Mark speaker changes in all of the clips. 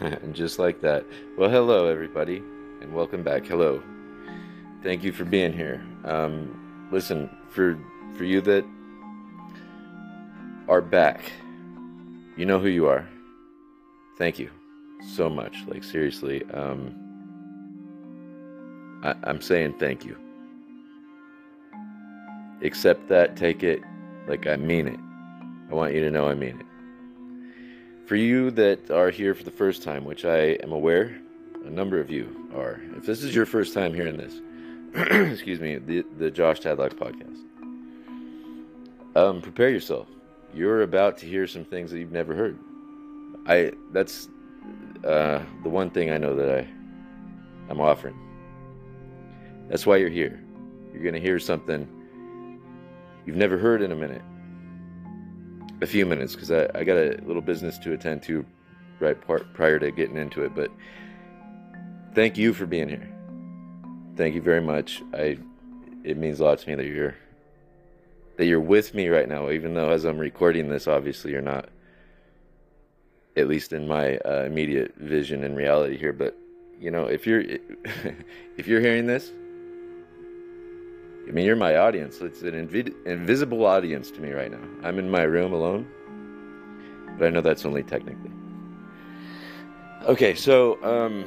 Speaker 1: and just like that. Well, hello, everybody, and welcome back. Hello. Thank you for being here. Um, listen, for for you that are back, you know who you are. Thank you so much. Like seriously, um, I, I'm saying thank you. Accept that. Take it. Like I mean it. I want you to know I mean it. For you that are here for the first time, which I am aware a number of you are, if this is your first time hearing this, excuse me, the, the Josh Tadlock podcast, um, prepare yourself. You're about to hear some things that you've never heard. I that's uh, the one thing I know that I I'm offering. That's why you're here. You're gonna hear something you've never heard in a minute a few minutes because I, I got a little business to attend to right prior to getting into it. But thank you for being here. Thank you very much. I it means a lot to me that you're that you're with me right now. Even though as I'm recording this, obviously you're not, at least in my uh, immediate vision and reality here. But you know, if you're if you're hearing this, I mean, you're my audience. It's an invi- invisible audience to me right now. I'm in my room alone, but I know that's only technically. Okay, so um,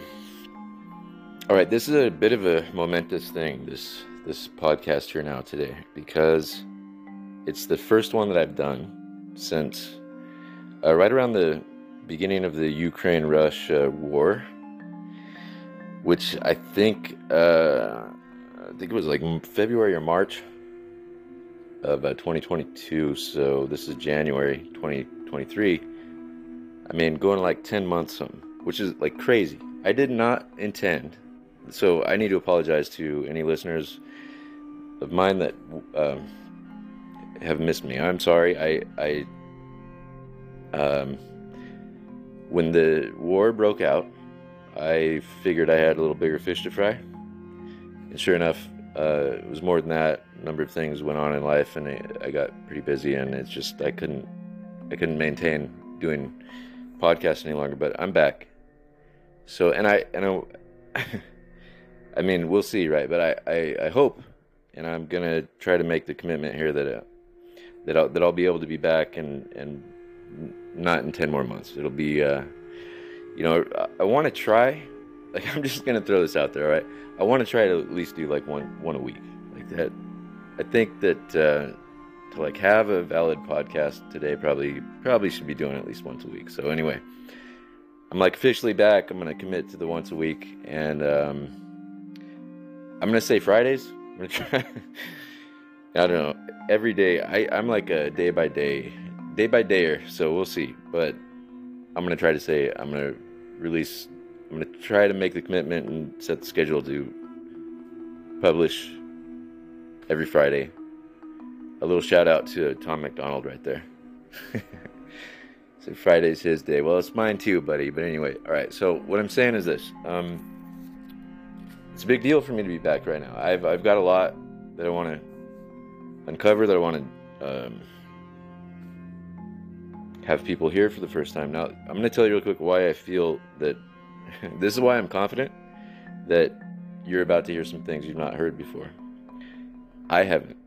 Speaker 1: all right, this is a bit of a momentous thing. This this podcast here now today because it's the first one that I've done since uh, right around the beginning of the Ukraine-Russia war, which I think. Uh, I think it was like February or March of uh, 2022. So this is January 2023. I mean, going like 10 months, which is like crazy. I did not intend. So I need to apologize to any listeners of mine that um, have missed me. I'm sorry. I, I, um, when the war broke out, I figured I had a little bigger fish to fry and sure enough, uh, it was more than that. A number of things went on in life, and I got pretty busy, and it's just I couldn't I couldn't maintain doing podcasts any longer. But I'm back. So and I and I, I mean we'll see, right? But I, I, I hope, and I'm gonna try to make the commitment here that uh, that I'll, that I'll be able to be back and and not in ten more months. It'll be uh, you know I, I want to try like I'm just gonna throw this out there, all right? I want to try to at least do like one one a week, like that. I think that uh, to like have a valid podcast today, probably probably should be doing at least once a week. So anyway, I'm like officially back. I'm gonna commit to the once a week, and um, I'm gonna say Fridays. I'm gonna try. I don't know. Every day, I I'm like a day by day, day by dayer. So we'll see. But I'm gonna try to say I'm gonna release I'm going to try to make the commitment and set the schedule to publish every Friday. A little shout out to Tom MacDonald right there. so Friday's his day. Well, it's mine too, buddy. But anyway, all right. So what I'm saying is this: um, it's a big deal for me to be back right now. I've I've got a lot that I want to uncover. That I want to um, have people here for the first time. Now, I'm going to tell you real quick why I feel that this is why I'm confident that you're about to hear some things you've not heard before. I haven't.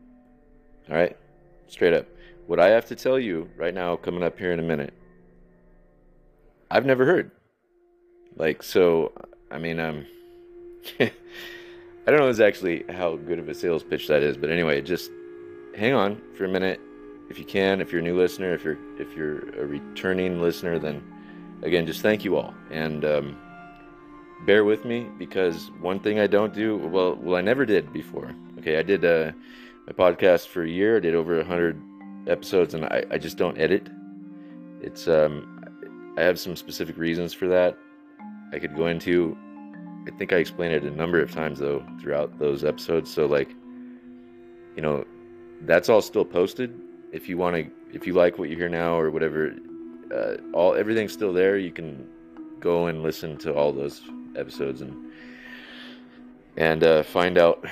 Speaker 1: All right? Straight up. What I have to tell you right now, coming up here in a minute, I've never heard. Like, so, I mean, um, I don't know exactly how good of a sales pitch that is, but anyway, just hang on for a minute if you can. If you're a new listener, if you're if you're a returning listener, then again, just thank you all. And um, bear with me because one thing I don't do well, well, I never did before. Okay, I did uh, my podcast for a year. I did over hundred episodes, and I, I just don't edit. It's um, I have some specific reasons for that. I could go into. I think I explained it a number of times though throughout those episodes. So like, you know, that's all still posted. If you want to, if you like what you hear now or whatever, uh, all everything's still there. You can go and listen to all those episodes and and uh, find out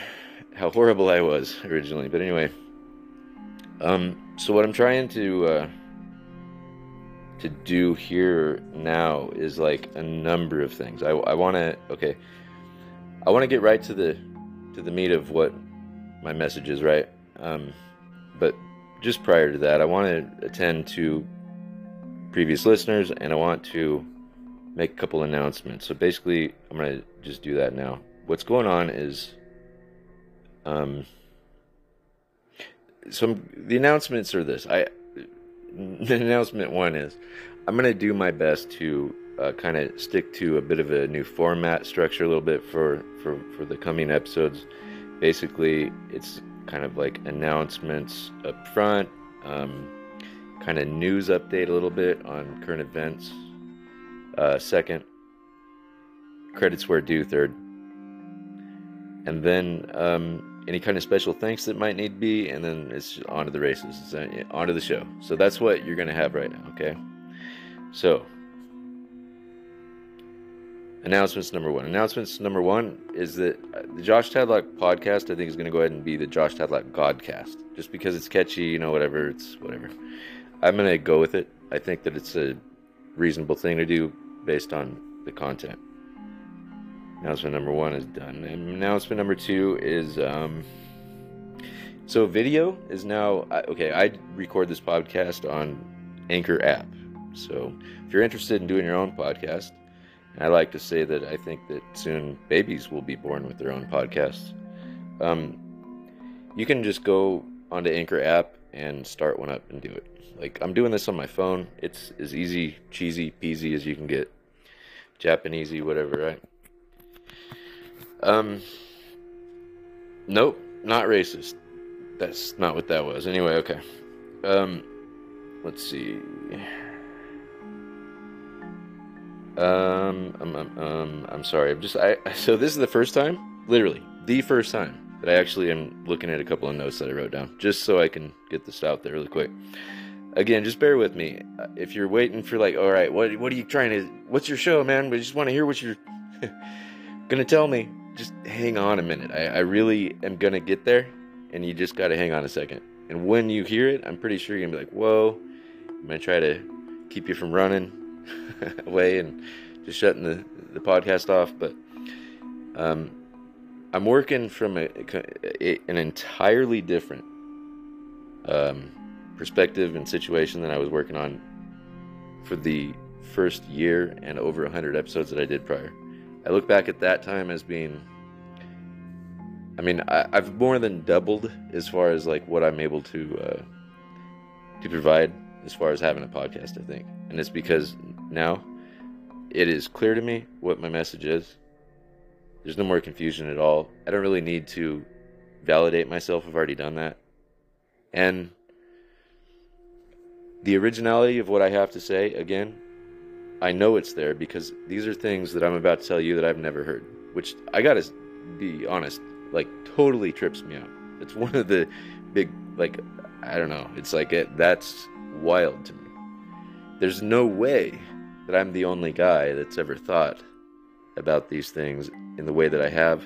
Speaker 1: how horrible I was originally. But anyway, um, so what I'm trying to uh, to do here now is like a number of things. I, I want to okay, I want to get right to the to the meat of what my message is, right? Um, but just prior to that, I want to attend to previous listeners and I want to make a couple announcements. So basically, I'm going to just do that now. What's going on is um some the announcements are this. I the announcement one is I'm going to do my best to uh, kind of stick to a bit of a new format structure a little bit for, for, for the coming episodes. Basically, it's kind of like announcements up front, um, kind of news update a little bit on current events. Uh, second, credits where due. Third, and then um, any kind of special thanks that might need be, and then it's on to the races, it's uh, on to the show. So that's what you're going to have right now, okay? So, announcements number one. Announcements number one is that uh, the Josh Tadlock podcast, I think, is going to go ahead and be the Josh Tadlock Godcast. Just because it's catchy, you know, whatever, it's whatever. I'm going to go with it. I think that it's a reasonable thing to do based on the content. Announcement number one is done. And announcement number two is um, so video is now okay. I record this podcast on Anchor app. So if you're interested in doing your own podcast, I like to say that I think that soon babies will be born with their own podcasts. Um, you can just go onto Anchor app and start one up and do it. Like I'm doing this on my phone. It's as easy, cheesy, peasy as you can get. Japanesey, whatever, right? Um, nope, not racist. That's not what that was. Anyway, okay. Um, let's see. Um, um, um, um, I'm sorry. I'm just I. So this is the first time, literally, the first time that I actually am looking at a couple of notes that I wrote down, just so I can get this out there really quick. Again, just bear with me. If you're waiting for like, all right, what what are you trying to? What's your show, man? We just want to hear what you're gonna tell me just hang on a minute. I, I really am gonna get there, and you just gotta hang on a second. And when you hear it, I'm pretty sure you're gonna be like, "Whoa!" I'm gonna try to keep you from running away and just shutting the the podcast off. But um, I'm working from a, a, an entirely different um, perspective and situation than I was working on for the first year and over 100 episodes that I did prior. I look back at that time as being I mean, I, have more than doubled as far as like what I'm able to uh, to provide as far as having a podcast. I think, and it's because now it is clear to me what my message is. There's no more confusion at all. I don't really need to validate myself. I've already done that, and the originality of what I have to say again I know it's there because these are things that I'm about to tell you that I've never heard, which I gotta be honest, like totally trips me out. It's one of the big, like, I don't know, it's like it, that's wild to me. There's no way that I'm the only guy that's ever thought about these things in the way that I have,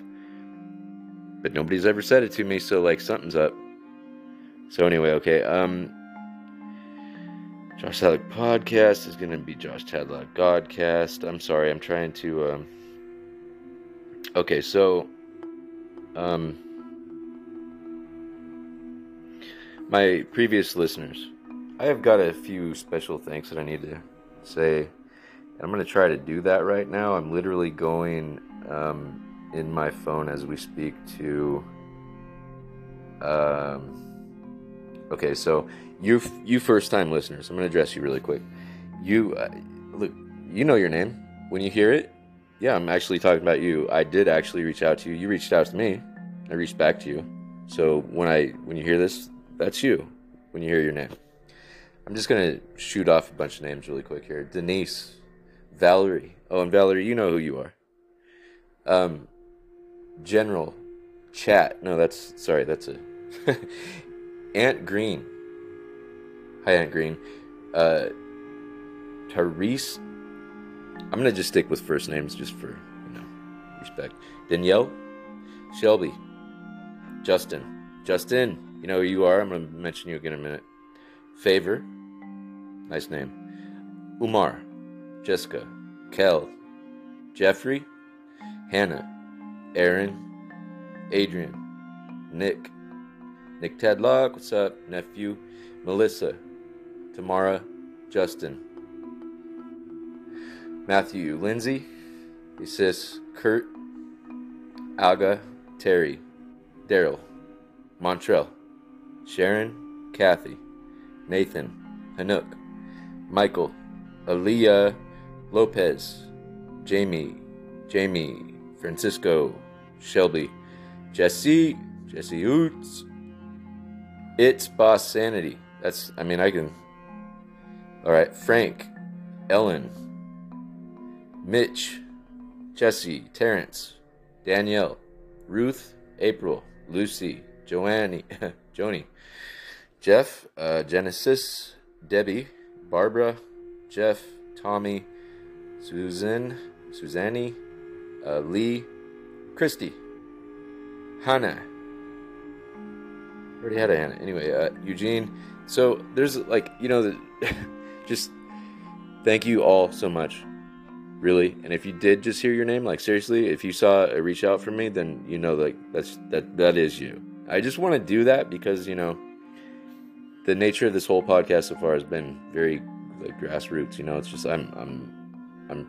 Speaker 1: but nobody's ever said it to me, so like something's up. So anyway, okay, um, Josh Tadlock podcast is going to be Josh Tadlock Godcast. I'm sorry, I'm trying to. Um... Okay, so. Um, my previous listeners, I have got a few special thanks that I need to say. And I'm going to try to do that right now. I'm literally going um, in my phone as we speak to. Um, okay, so you you first time listeners, I'm going to address you really quick. You uh, look, you know your name when you hear it. Yeah, I'm actually talking about you. I did actually reach out to you. You reached out to me. I reached back to you. So when I when you hear this, that's you. When you hear your name, I'm just gonna shoot off a bunch of names really quick here. Denise, Valerie. Oh, and Valerie, you know who you are. Um, General, Chat. No, that's sorry. That's a Aunt Green. Hi, Aunt Green. Uh, Therese. I'm gonna just stick with first names just for you know respect. Danielle, Shelby, Justin, Justin. You know who you are. I'm gonna mention you again in a minute. Favor, nice name. Umar, Jessica, Kel, Jeffrey, Hannah, Aaron, Adrian, Nick, Nick Tadlock, what's up, nephew, Melissa, Tamara, Justin, Matthew, Lindsay, Sis, Kurt, Alga, Terry, Daryl, Montrell, Sharon, Kathy, Nathan, Hanuk, Michael, Aaliyah, Lopez, Jamie, Jamie, Francisco, Shelby, Jesse, Jesse Oots, It's Boss Sanity. That's, I mean, I can. All right, Frank, Ellen, Mitch, Jesse, Terrence, Danielle, Ruth, April, Lucy, Joanne, Joni, Jeff, uh, Genesis, Debbie, Barbara, Jeff, Tommy, Susan, Susanny, uh, Lee, Christy, Hannah. Already had a Hannah. Anyway, uh, Eugene. So there's like, you know, the, just thank you all so much. Really. And if you did just hear your name, like seriously, if you saw a reach out from me, then you know like that's that that is you. I just want to do that because, you know, the nature of this whole podcast so far has been very like grassroots, you know, it's just I'm I'm I'm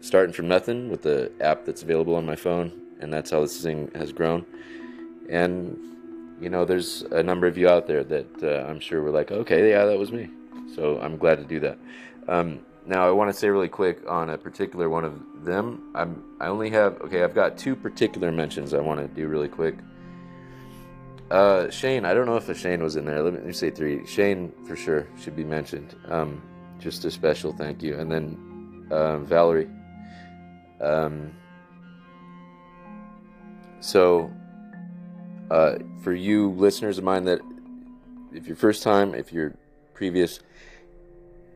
Speaker 1: starting from nothing with the app that's available on my phone and that's how this thing has grown. And you know, there's a number of you out there that uh, I'm sure were like, okay, yeah, that was me. So I'm glad to do that. Um, now I want to say really quick on a particular one of them. I'm I only have okay. I've got two particular mentions I want to do really quick. Uh, Shane, I don't know if a Shane was in there. Let me, let me say three. Shane for sure should be mentioned. Um, just a special thank you, and then um, Valerie. Um, so, uh, for you listeners of mine that, if your first time, if you're previous,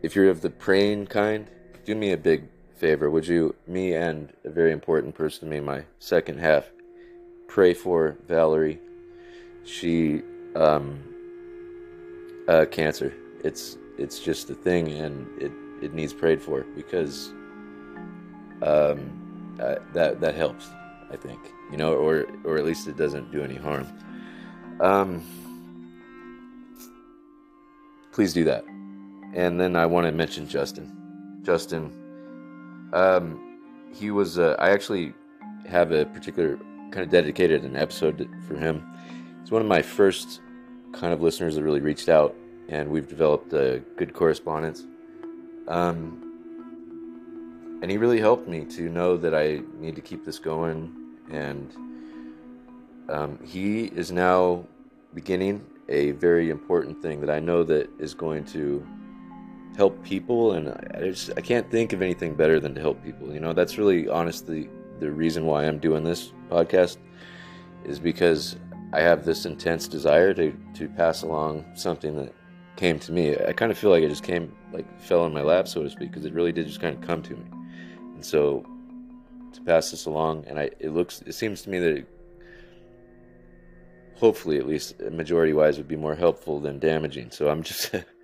Speaker 1: if you're of the praying kind, do me a big favor. Would you, me and a very important person to me, my second half, pray for Valerie. She, um, uh, cancer. It's it's just a thing, and it it needs prayed for because, um, uh, that that helps. I think you know, or or at least it doesn't do any harm. Um, please do that. And then I want to mention Justin. Justin, um, he was. Uh, I actually have a particular kind of dedicated an episode for him. He's one of my first kind of listeners that really reached out, and we've developed a good correspondence. Um, and he really helped me to know that I need to keep this going, and um, he is now beginning a very important thing that I know that is going to help people and I just I can't think of anything better than to help people. You know, that's really honestly the reason why I'm doing this podcast is because I have this intense desire to to pass along something that came to me. I kind of feel like it just came like fell in my lap so to speak because it really did just kind of come to me. And so to pass this along and I it looks it seems to me that it, hopefully at least majority wise would be more helpful than damaging. So I'm just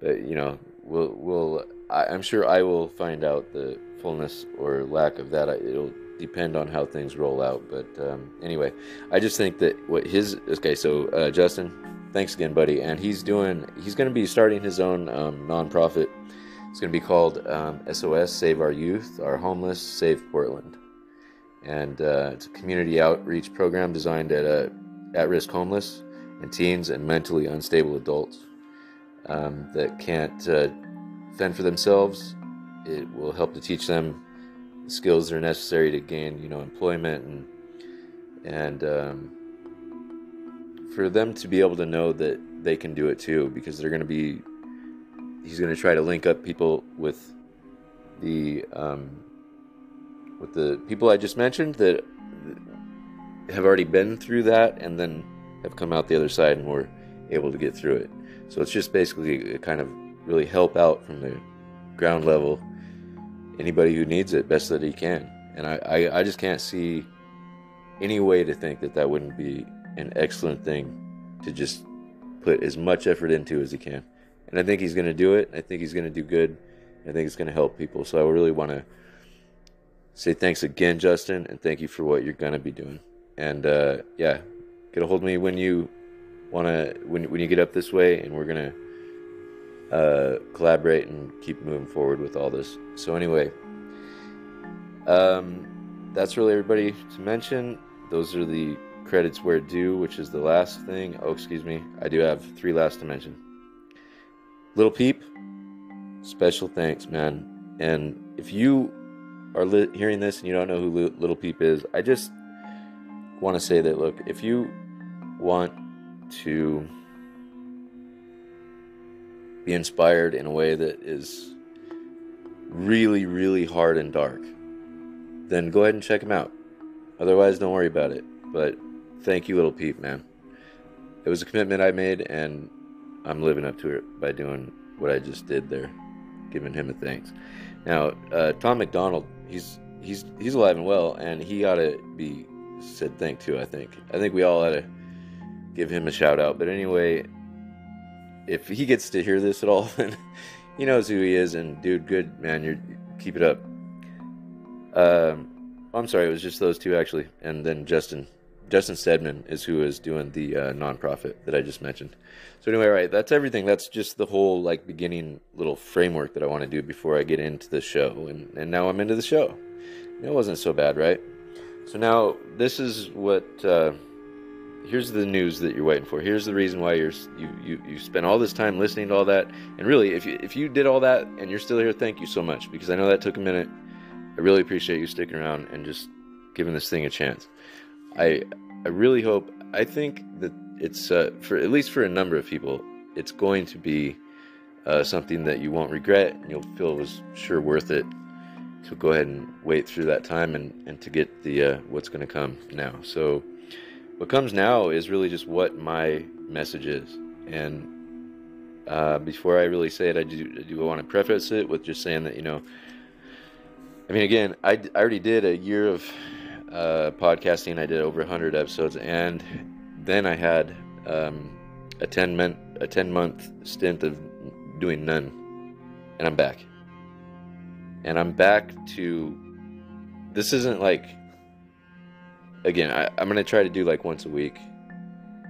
Speaker 1: but you know we'll we'll I, am sure I will find out the fullness or lack of that. It'll depend on how things roll out. But um, anyway, I just think that what his okay. So uh, Justin, thanks again, buddy. And he's doing he's going to be starting his own um, nonprofit. It's going to be called um, SOS Save Our Youth, Our Homeless Save Portland, and uh, it's a community outreach program designed at uh, at-risk homeless and teens and mentally unstable adults um, that can't uh, fend for themselves. It will help to teach them the skills that are necessary to gain, you know, employment and and um, for them to be able to know that they can do it too, because they're going to be. He's going to try to link up people with the um, with the people I just mentioned that have already been through that and then have come out the other side and were able to get through it. So it's just basically kind of really help out from the ground level anybody who needs it best that he can. And I, I, I just can't see any way to think that that wouldn't be an excellent thing to just put as much effort into as he can. And I think he's going to do it. I think he's going to do good. I think it's going to help people. So I really want to say thanks again, Justin, and thank you for what you're going to be doing. And uh, yeah, get a hold of me when you want to when when you get up this way, and we're gonna uh, collaborate and keep moving forward with all this. So anyway, um, that's really everybody to mention. Those are the credits where due, which is the last thing. Oh, excuse me, I do have three last to mention. Little Peep, special thanks, man. And if you are li- hearing this and you don't know who Little Peep is, I just want to say that look, if you want to be inspired in a way that is really, really hard and dark, then go ahead and check him out. Otherwise, don't worry about it. But thank you, Little Peep, man. It was a commitment I made, and I'm living up to it by doing what I just did there, giving him a thanks. Now, uh, Tom MacDonald, he's he's he's alive and well, and he ought to be said thank to. I think. I think we all ought to give him a shout out. But anyway, if he gets to hear this at all, then he knows who he is. And dude, good man, you keep it up. Um, I'm sorry, it was just those two actually, and then Justin. Justin Stedman is who is doing the uh, nonprofit that I just mentioned. So anyway, right, that's everything. That's just the whole like beginning little framework that I want to do before I get into the show, and and now I'm into the show. It wasn't so bad, right? So now this is what. Uh, here's the news that you're waiting for. Here's the reason why you're you you you spent all this time listening to all that. And really, if you if you did all that and you're still here, thank you so much because I know that took a minute. I really appreciate you sticking around and just giving this thing a chance. I I really hope. I think that it's uh, for at least for a number of people, it's going to be uh, something that you won't regret and you'll feel it was sure worth it. So go ahead and wait through that time and, and to get the uh, what's going to come now. So what comes now is really just what my message is. And uh, before I really say it, I do, I do want to preface it with just saying that, you know, I mean, again, I, I already did a year of uh, podcasting. I did over 100 episodes. And then I had um, a 10 month, a 10 month stint of doing none. And I'm back. And I'm back to. This isn't like again, I, I'm gonna try to do like once a week.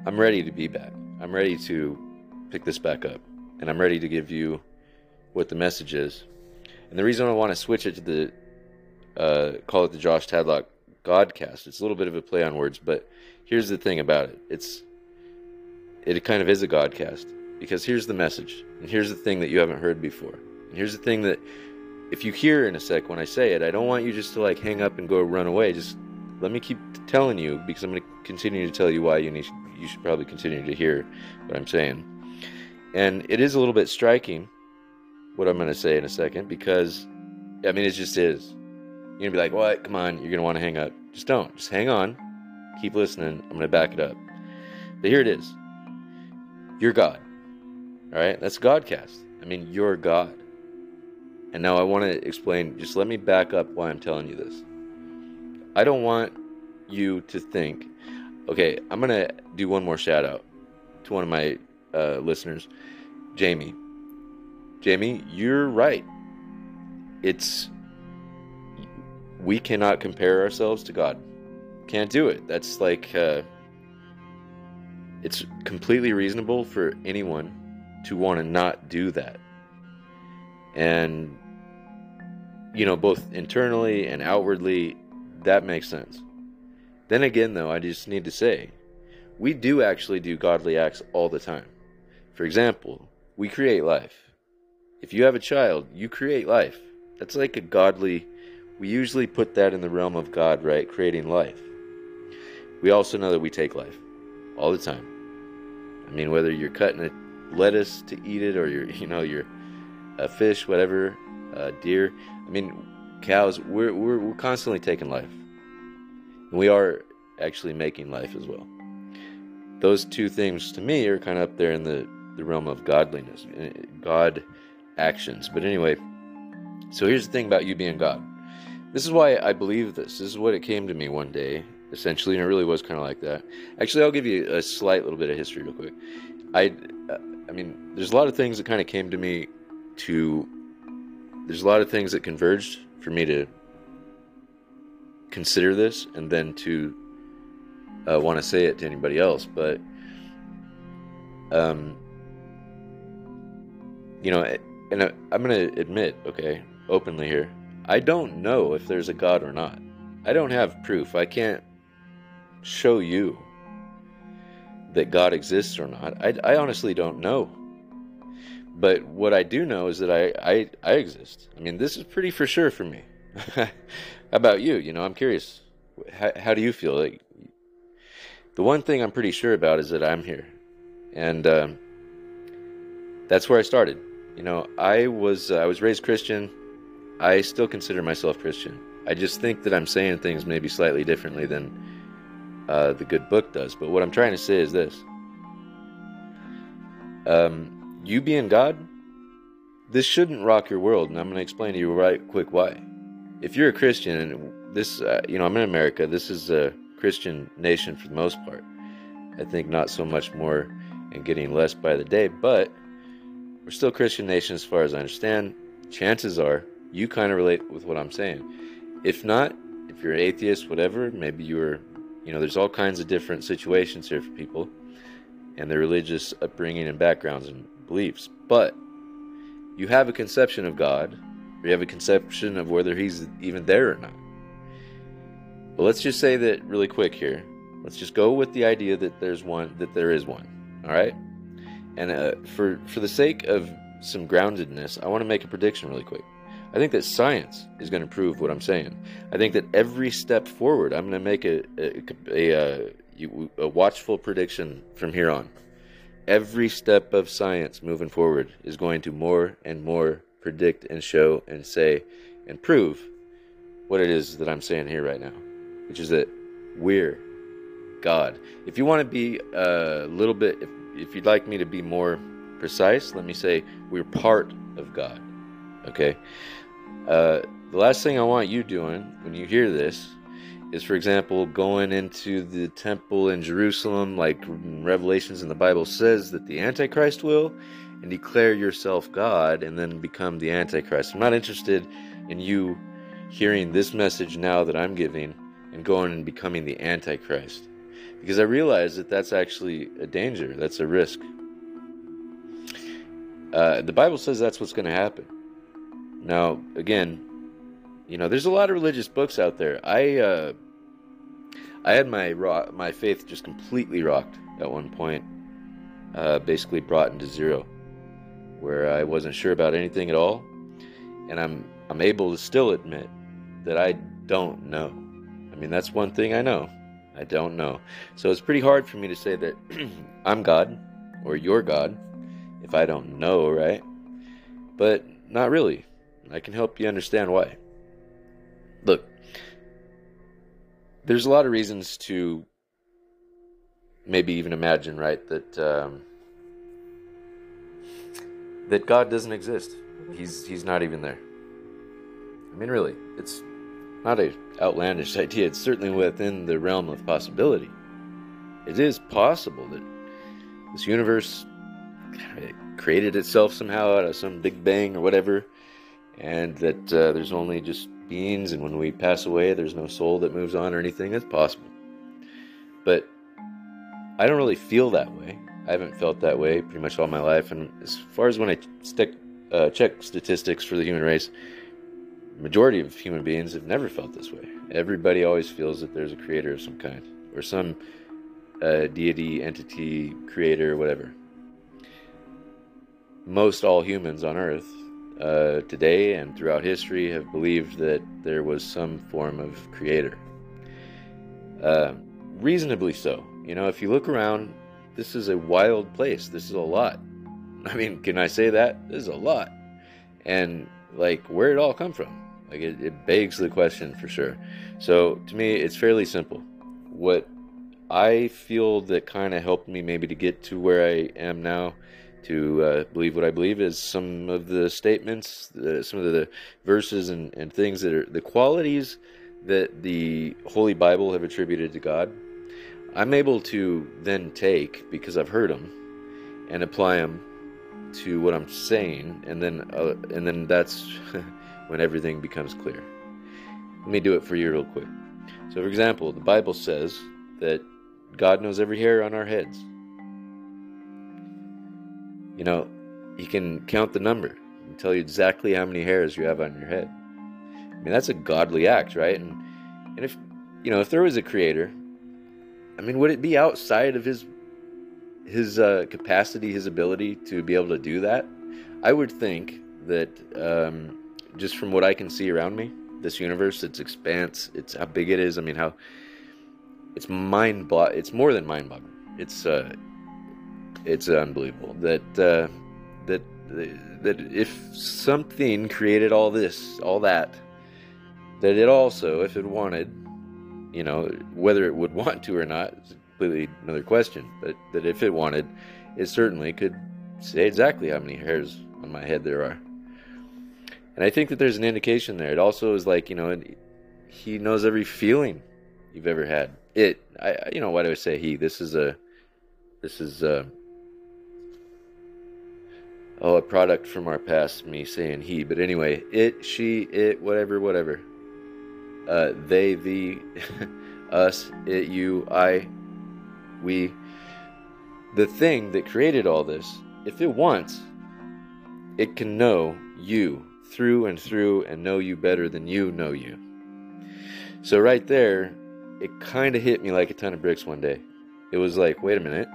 Speaker 1: I'm ready to be back. I'm ready to pick this back up, and I'm ready to give you what the message is. And the reason I want to switch it to the uh, call it the Josh Tadlock Godcast. It's a little bit of a play on words, but here's the thing about it. It's it kind of is a Godcast because here's the message, and here's the thing that you haven't heard before, and here's the thing that if you hear in a sec when I say it, I don't want you just to like hang up and go run away. Just let me keep telling you because I'm going to continue to tell you why you need you should probably continue to hear what I'm saying. And it is a little bit striking what I'm going to say in a second because I mean it just is. You're going to be like, "What? Come on, you're going to want to hang up." Just don't. Just hang on. Keep listening. I'm going to back it up. But here it is. You're God. All right? That's Godcast. I mean, you're God. And now I want to explain, just let me back up why I'm telling you this. I don't want you to think, okay, I'm to do one more shout out to one of my uh, listeners, Jamie. Jamie, you're right. It's, we cannot compare ourselves to God. Can't do it. That's like, uh, it's completely reasonable for anyone to want to not do that. And, you know, both internally and outwardly, that makes sense. Then again, though, I just need to say, we do actually do godly acts all the time. For example, we create life. If you have a child, you create life. That's like a godly, we usually put that in the realm of God, right? Creating life. We also know that we take life all the time. I mean, whether you're cutting a lettuce to eat it or you're, you know, you're a fish, whatever, a deer. I mean, cows, we're, we're, we're constantly taking life. And we are actually making life as well. Those two things to me are kind of up there in the, the realm of godliness, eh, God actions. But anyway, so here's the thing about you being God. This is why I believe this. This is what it came to me one day, essentially, and it really was kind of like that. Actually, I'll give you a slight little bit of history real quick. I, I mean, there's a lot of things that kind of came to me to. There's a lot of things that converged for me to consider this and then to uh, want to say it to anybody else. But, um, you know, and I'm going to admit, okay, openly here, I don't know if there's a God or not. I don't have proof. I can't show you that God exists or not. I, I honestly don't know. But what I do know is that I, I, I exist. I mean, this is pretty for sure for me. how about you? You know, I'm curious. How, how do you feel? Like, the one thing I'm pretty sure about is that I'm here. And um, that's where I started. You know, I was uh, I was raised Christian. I still consider myself Christian. I just think that I'm saying things maybe slightly differently than uh, the good book does. But what I'm trying to say is this: um, you being God, this shouldn't rock your world, and I'm going to explain to you right quick why. If you're a Christian, and this, uh, you know, I'm in America. This is a Christian nation for the most part. I think not so much more and getting less by the day, but we're still Christian nation as far as I understand. Chances are you kind of relate with what I'm saying. If not, if you're an atheist, whatever, maybe you're, you know, there's all kinds of different situations here for people and their religious upbringing and backgrounds and beliefs. But you have a conception of God, or you have a conception of whether He's even there or not. But let's just say that really quick here. Let's just go with the idea that there's one, that there is one. All right. And uh, for for the sake of some groundedness, I want to make a prediction really quick. I think that science is going to prove what I'm saying. I think that every step forward, I'm going to make a a, a, a, a watchful prediction from here on. Every step of science moving forward is going to more and more predict and show and say and prove what it is that I'm saying here right now, which is that we're God. If you want to be a little bit, if if you'd like me to be more precise, let me say we're part of God. Okay? Uh, the last thing I want you doing when you hear this is, for example, going into the temple in Jerusalem, like Revelations in the Bible says that the Antichrist will, and declare yourself God and then become the Antichrist. I'm not interested in you hearing this message now that I'm giving and going and becoming the Antichrist because I realize that that's actually a danger, that's a risk. Uh, the Bible says that's what's going to happen. Now, again, you know, there's a lot of religious books out there. I uh, I had my rock, my faith just completely rocked at one point, uh, basically brought into zero, where I wasn't sure about anything at all, and I'm I'm able to still admit that I don't know. I mean, that's one thing I know. I don't know. So it's pretty hard for me to say that I'm God or you're God if I don't know, right? But not really. I can help you understand why. Look, there's a lot of reasons to maybe even imagine, right, that um, that God doesn't exist. He's he's not even there. I mean, really, it's not a outlandish idea. It's certainly within the realm of possibility. It is possible that this universe created itself somehow out of some big bang or whatever, and that uh, there's only just beings, and when we pass away, there's no soul that moves on or anything. That's possible. But I don't really feel that way. I haven't felt that way pretty much all my life. And as far as when I stick, uh, check statistics for the human race, majority of human beings have never felt this way. Everybody always feels that there's a creator of some kind, or some uh, deity, entity, creator, whatever. Most all humans on Earth uh, today and throughout history have believed that there was some form of creator. Uh, reasonably so. You know, if you look around, this is a wild place. This is a lot. I mean, can I say that? This is a lot. And, like, where did it all come from? Like it, it begs the question for sure. So to me, it's fairly simple. What I feel that kind of helped me maybe to get to where I am now, to uh, believe what I believe, is some of the statements, the, some of the verses and, and things that are the qualities that the Holy Bible have attributed to God. I'm able to then take because I've heard them and apply them to what I'm saying, and then uh, and then that's when everything becomes clear. Let me do it for you real quick. So, for example, the Bible says that God knows every hair on our heads. You know, He can count the number and tell you exactly how many hairs you have on your head. I mean, that's a godly act, right? And and if you know, if there was a creator, I mean, would it be outside of his his uh, capacity, his ability to be able to do that? I would think that um, just from what I can see around me, this universe, its expanse, it's how big it is. I mean, how it's mind blo- It's more than mind boggling. It's uh, it's unbelievable that uh, that that if something created all this, all that, that it also, if it wanted, you know, whether it would want to or not, is completely another question. But that if it wanted, it certainly could say exactly how many hairs on my head there are. And I think that there's an indication there. It also is like, you know, he knows every feeling you've ever had. It, I, you know, why do I say he? This is a, this is a, oh, a product from our past, me saying he. But anyway, it, she, it, whatever, whatever. Uh, they, the, us, it, you, I, we. The thing that created all this, if it wants, it can know you through and through and know you better than you know you. So, right there, it kind of hit me like a ton of bricks one day. It was like, wait a minute.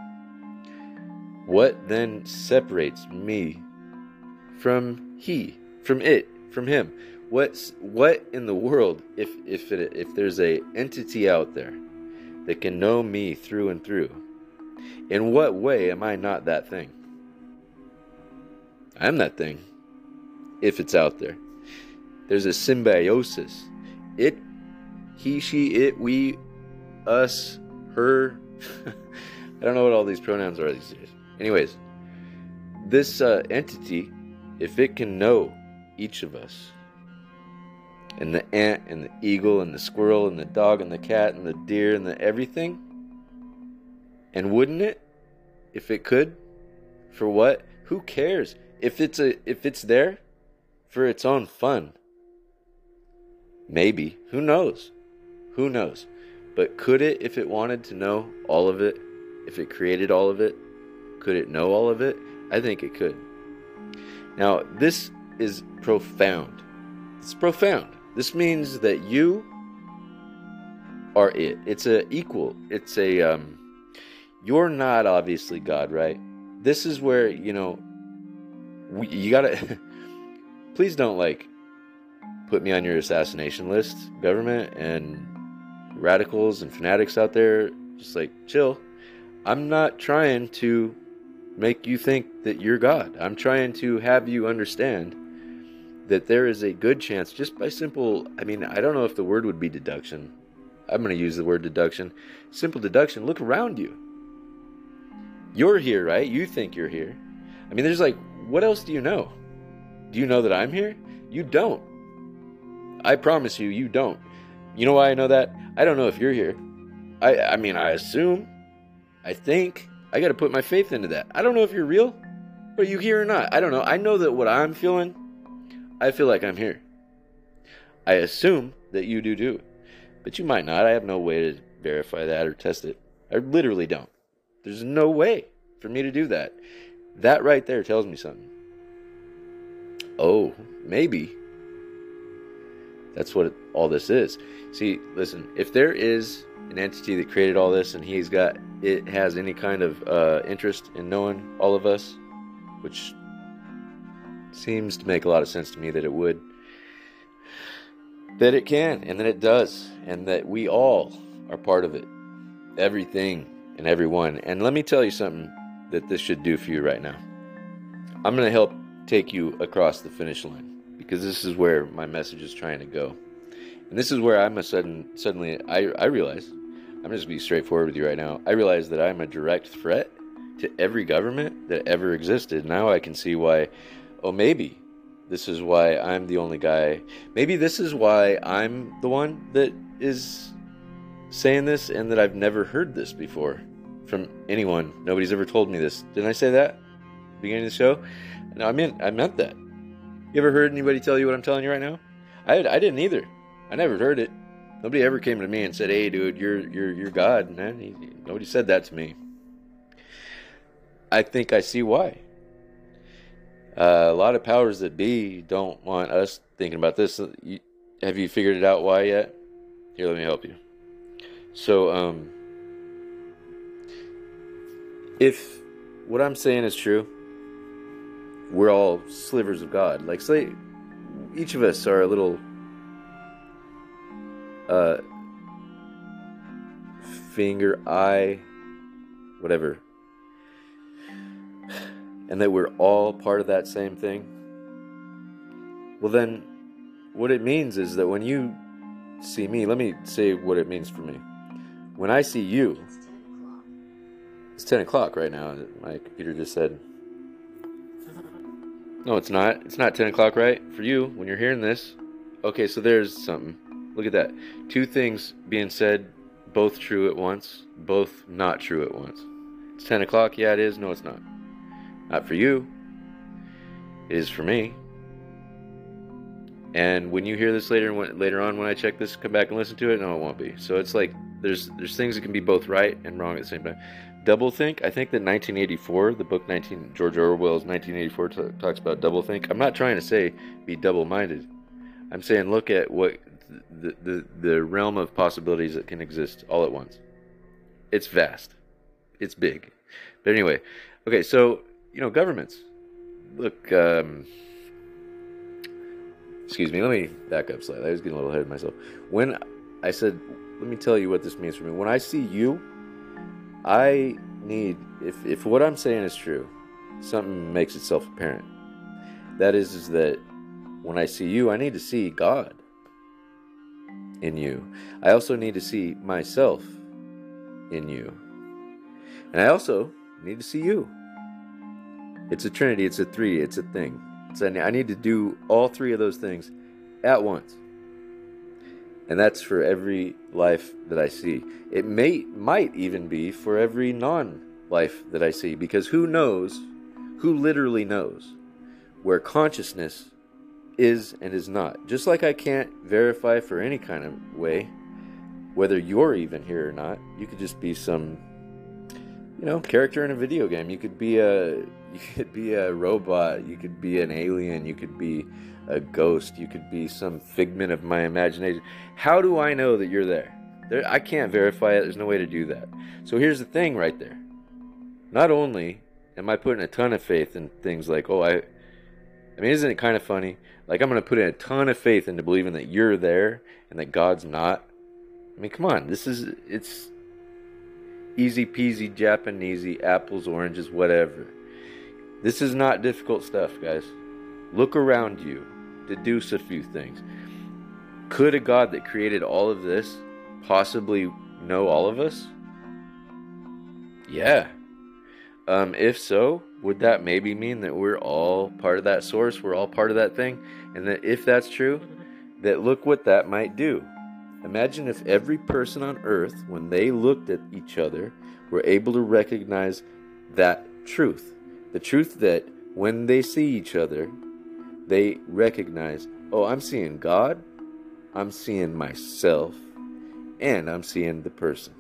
Speaker 1: What then separates me from he, from it, from him? What's what in the world if if it, if there's a entity out there that can know me through and through? In what way am I not that thing? I'm that thing if it's out there. There's a symbiosis. It, he, she, it, we, us, her. I don't know what all these pronouns are these days. Anyways, this uh, entity, if it can know each of us, and the ant and the eagle and the squirrel and the dog and the cat and the deer and the everything, and wouldn't it, if it could, for what? Who cares if it's a if it's there? for its own fun. Maybe. Who knows? Who knows? But could it, if it wanted to know all of it, if it created all of it, could it know all of it? I think it could. Now, this is profound. It's profound. This means that you are it. It's a equal. It's a um you're not obviously God, right? This is where, you know, we, you got to please don't like put me on your assassination list, government and radicals and fanatics out there. Just like chill. I'm not trying to make you think that you're God. I'm trying to have you understand that there is a good chance, just by simple, I mean, I don't know if the word would be deduction. I'm going to use the word deduction. Simple deduction. Look around you. You're here, right? You think you're here. I mean, there's like, what else do you know? Do you know that I'm here? You don't. I promise you, you don't. You know why I know that? I don't know if you're here. I I mean, I assume. I think. I got to put my faith into that. I don't know if you're real. Are you here or not? I don't know. I know that what I'm feeling, I feel like I'm here. I assume that you do too. But you might not. I have no way to verify that or test it. I literally don't. There's no way for me to do that. That right there tells me something. Oh, maybe. That's what all this is. See, listen, if there is an entity that created all this and he's got it has any kind of uh, interest in knowing all of us, which seems to make a lot of sense to me that it would, that it can and that it does, and that we all are part of it. Everything and everyone. And let me tell you something that this should do for you right now. I'm going to help take you across the finish line because this is where my message is trying to go. And this is where I'm a sudden suddenly I, I realize I'm just be straightforward with you right now. I realize that I'm a direct threat to every government that ever existed. Now I can see why oh maybe this is why I'm the only guy. Maybe this is why I'm the one that is saying this and that I've never heard this before from anyone. Nobody's ever told me this. Didn't I say that? beginning of the show. No, I meant I meant that. You ever heard anybody tell you what I'm telling you right now? I I didn't either. I never heard it. Nobody ever came to me and said, "Hey, dude, you're you're you're God." Man, he, nobody said that to me. I think I see why. Uh, a lot of powers that be don't want us thinking about this. You, have you figured it out why yet? Here, let me help you. So, um, if what I'm saying is true, we're all slivers of God. Like, say, each of us are a little uh, finger, eye, whatever, and that we're all part of that same thing. Well, then, what it means is that when you see me, let me say what it means for me. When I see you, it's 10 o'clock right now. My computer just said. No, it's not. It's not 10 o'clock, right? For you, when you're hearing this. Okay, so there's something. Look at that. Two things being said, both true at once, both not true at once. It's 10 o'clock. Yeah, it is. No, it's not. Not for you. It is for me. And when you hear this later, when, later on, when I check this, come back and listen to it. No, it won't be. So it's like there's there's things that can be both right and wrong at the same time. Doublethink. I think that 1984, the book 19 George Orwell's 1984 t- talks about doublethink. I'm not trying to say be double-minded. I'm saying look at what the, the the realm of possibilities that can exist all at once. It's vast. It's big. But anyway, okay, so you know governments. Look, um, excuse me. Let me back up slightly. I was getting a little ahead of myself. When I said, "Let me tell you what this means for me," when I see you I need if if what I'm saying is true, something makes itself apparent. That is is that when I see you, I need to see God in you. I also need to see myself in you. And I also need to see you. It's a trinity, it's a three, it's a thing. A, I need to do all three of those things at once. And that's for every life that I see. It may might even be for every non-life that I see because who knows, who literally knows where consciousness is and is not. Just like I can't verify for any kind of way whether you're even here or not. You could just be some you know, character in a video game. You could be a you could be a robot, you could be an alien, you could be a ghost, you could be some figment of my imagination. How do I know that you're there? there? I can't verify it. There's no way to do that. So here's the thing right there. Not only am I putting a ton of faith in things like, oh, I, I mean, isn't it kind of funny? Like, I'm going to put in a ton of faith into believing that you're there and that God's not. I mean, come on. This is, it's easy peasy, Japanesey, apples, oranges, whatever. This is not difficult stuff, guys. Look around you deduce a few things. Could a God that created all of this possibly know all of us? Yeah. Um, if so, would that maybe mean that we're all part of that source? We're all part of that thing? And that if that's true, that look what that might do. Imagine if every person on earth, when they looked at each other, were able to recognize that truth. The truth that when they see each other, they recognize, oh, I'm seeing God, I'm seeing myself, and I'm seeing the person.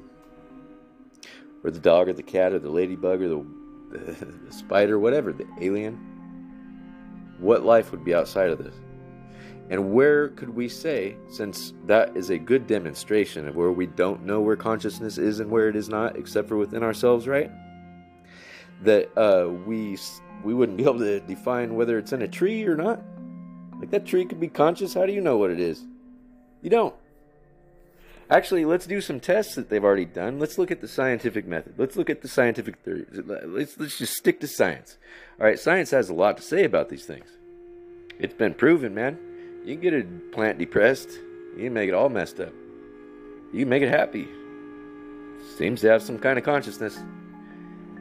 Speaker 1: Or the dog, or the cat, or the ladybug, or the, the, the spider, whatever, the alien. What life would be outside of this? And where could we say, since that is a good demonstration of where we don't know where consciousness is and where it is not, except for within ourselves, right? That uh, we we wouldn't be able to define whether it's in a tree or not. Like that tree could be conscious. How do you know what it is? You don't. Actually, let's do some tests that they've already done. Let's look at the scientific method. Let's look at the scientific theory. Let's, let's just stick to science. All right, science has a lot to say about these things. It's been proven, man. You can get a plant depressed, you can make it all messed up. You can make it happy. Seems to have some kind of consciousness.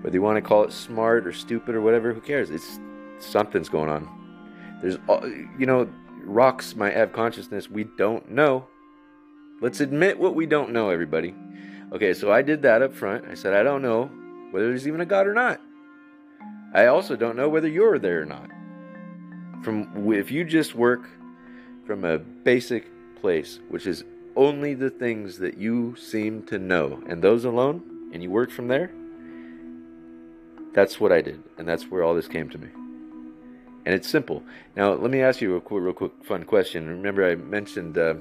Speaker 1: Whether you want to call it smart or stupid or whatever, who cares? It's something's going on. There's, you know, rocks might have consciousness. We don't know. Let's admit what we don't know, everybody. Okay, so I did that up front. I said, I don't know whether there's even a God or not. I also don't know whether you're there or not. From if you just work from a basic place, which is only the things that you seem to know, and those alone, and you work from there, that's what I did, and that's where all this came to me. And it's simple. Now, let me ask you a quick, real quick, fun question. Remember, I mentioned uh,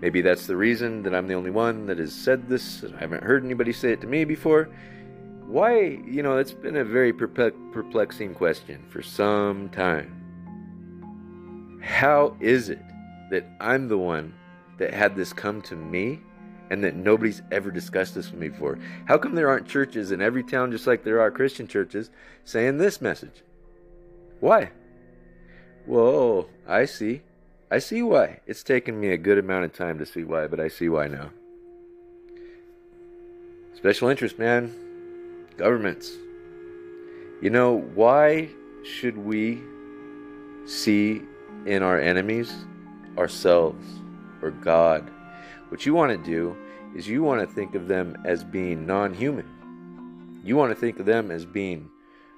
Speaker 1: maybe that's the reason that I'm the only one that has said this. I haven't heard anybody say it to me before. Why, you know, it's been a very perplexing question for some time. How is it that I'm the one that had this come to me and that nobody's ever discussed this with me before? How come there aren't churches in every town, just like there are Christian churches, saying this message? Why? Whoa, I see. I see why. It's taken me a good amount of time to see why, but I see why now. Special interest, man. Governments. You know, why should we see in our enemies ourselves or God? What you want to do is you want to think of them as being non human. You want to think of them as being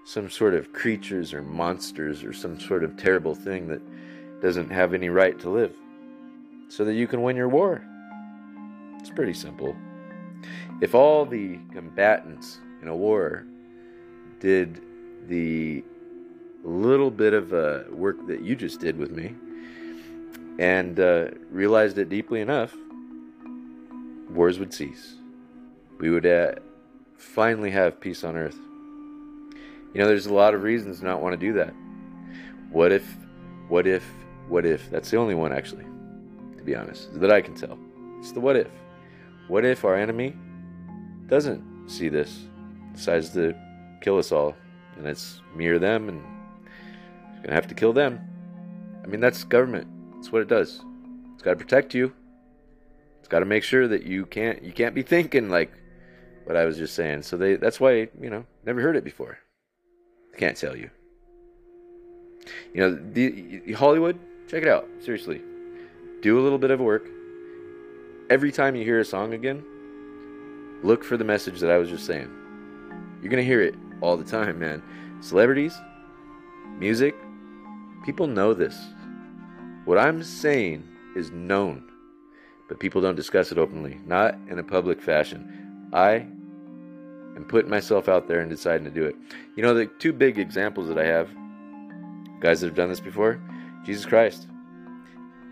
Speaker 1: some sort of creatures or monsters or some sort of terrible thing that doesn't have any right to live so that you can win your war. It's pretty simple. If all the combatants in a war did the little bit of uh, work that you just did with me and uh, realized it deeply enough, wars would cease. We would uh, finally have peace on earth. You know, there's a lot of reasons not want to do that. What if, what if, what if? That's the only one, actually, to be honest, that I can tell. It's the what if. What if our enemy doesn't see this, decides to kill us all, and it's me or them, and it's gonna have to kill them? I mean, that's government. That's what it does. It's got to protect you. It's got to make sure that you can't you can't be thinking like what I was just saying. So they that's why you know never heard it before. Can't tell you. You know, the, Hollywood, check it out. Seriously. Do a little bit of work. Every time you hear a song again, look for the message that I was just saying. You're going to hear it all the time, man. Celebrities, music, people know this. What I'm saying is known, but people don't discuss it openly, not in a public fashion. I am putting myself out there and deciding to do it. You know, the two big examples that I have, guys that have done this before, Jesus Christ,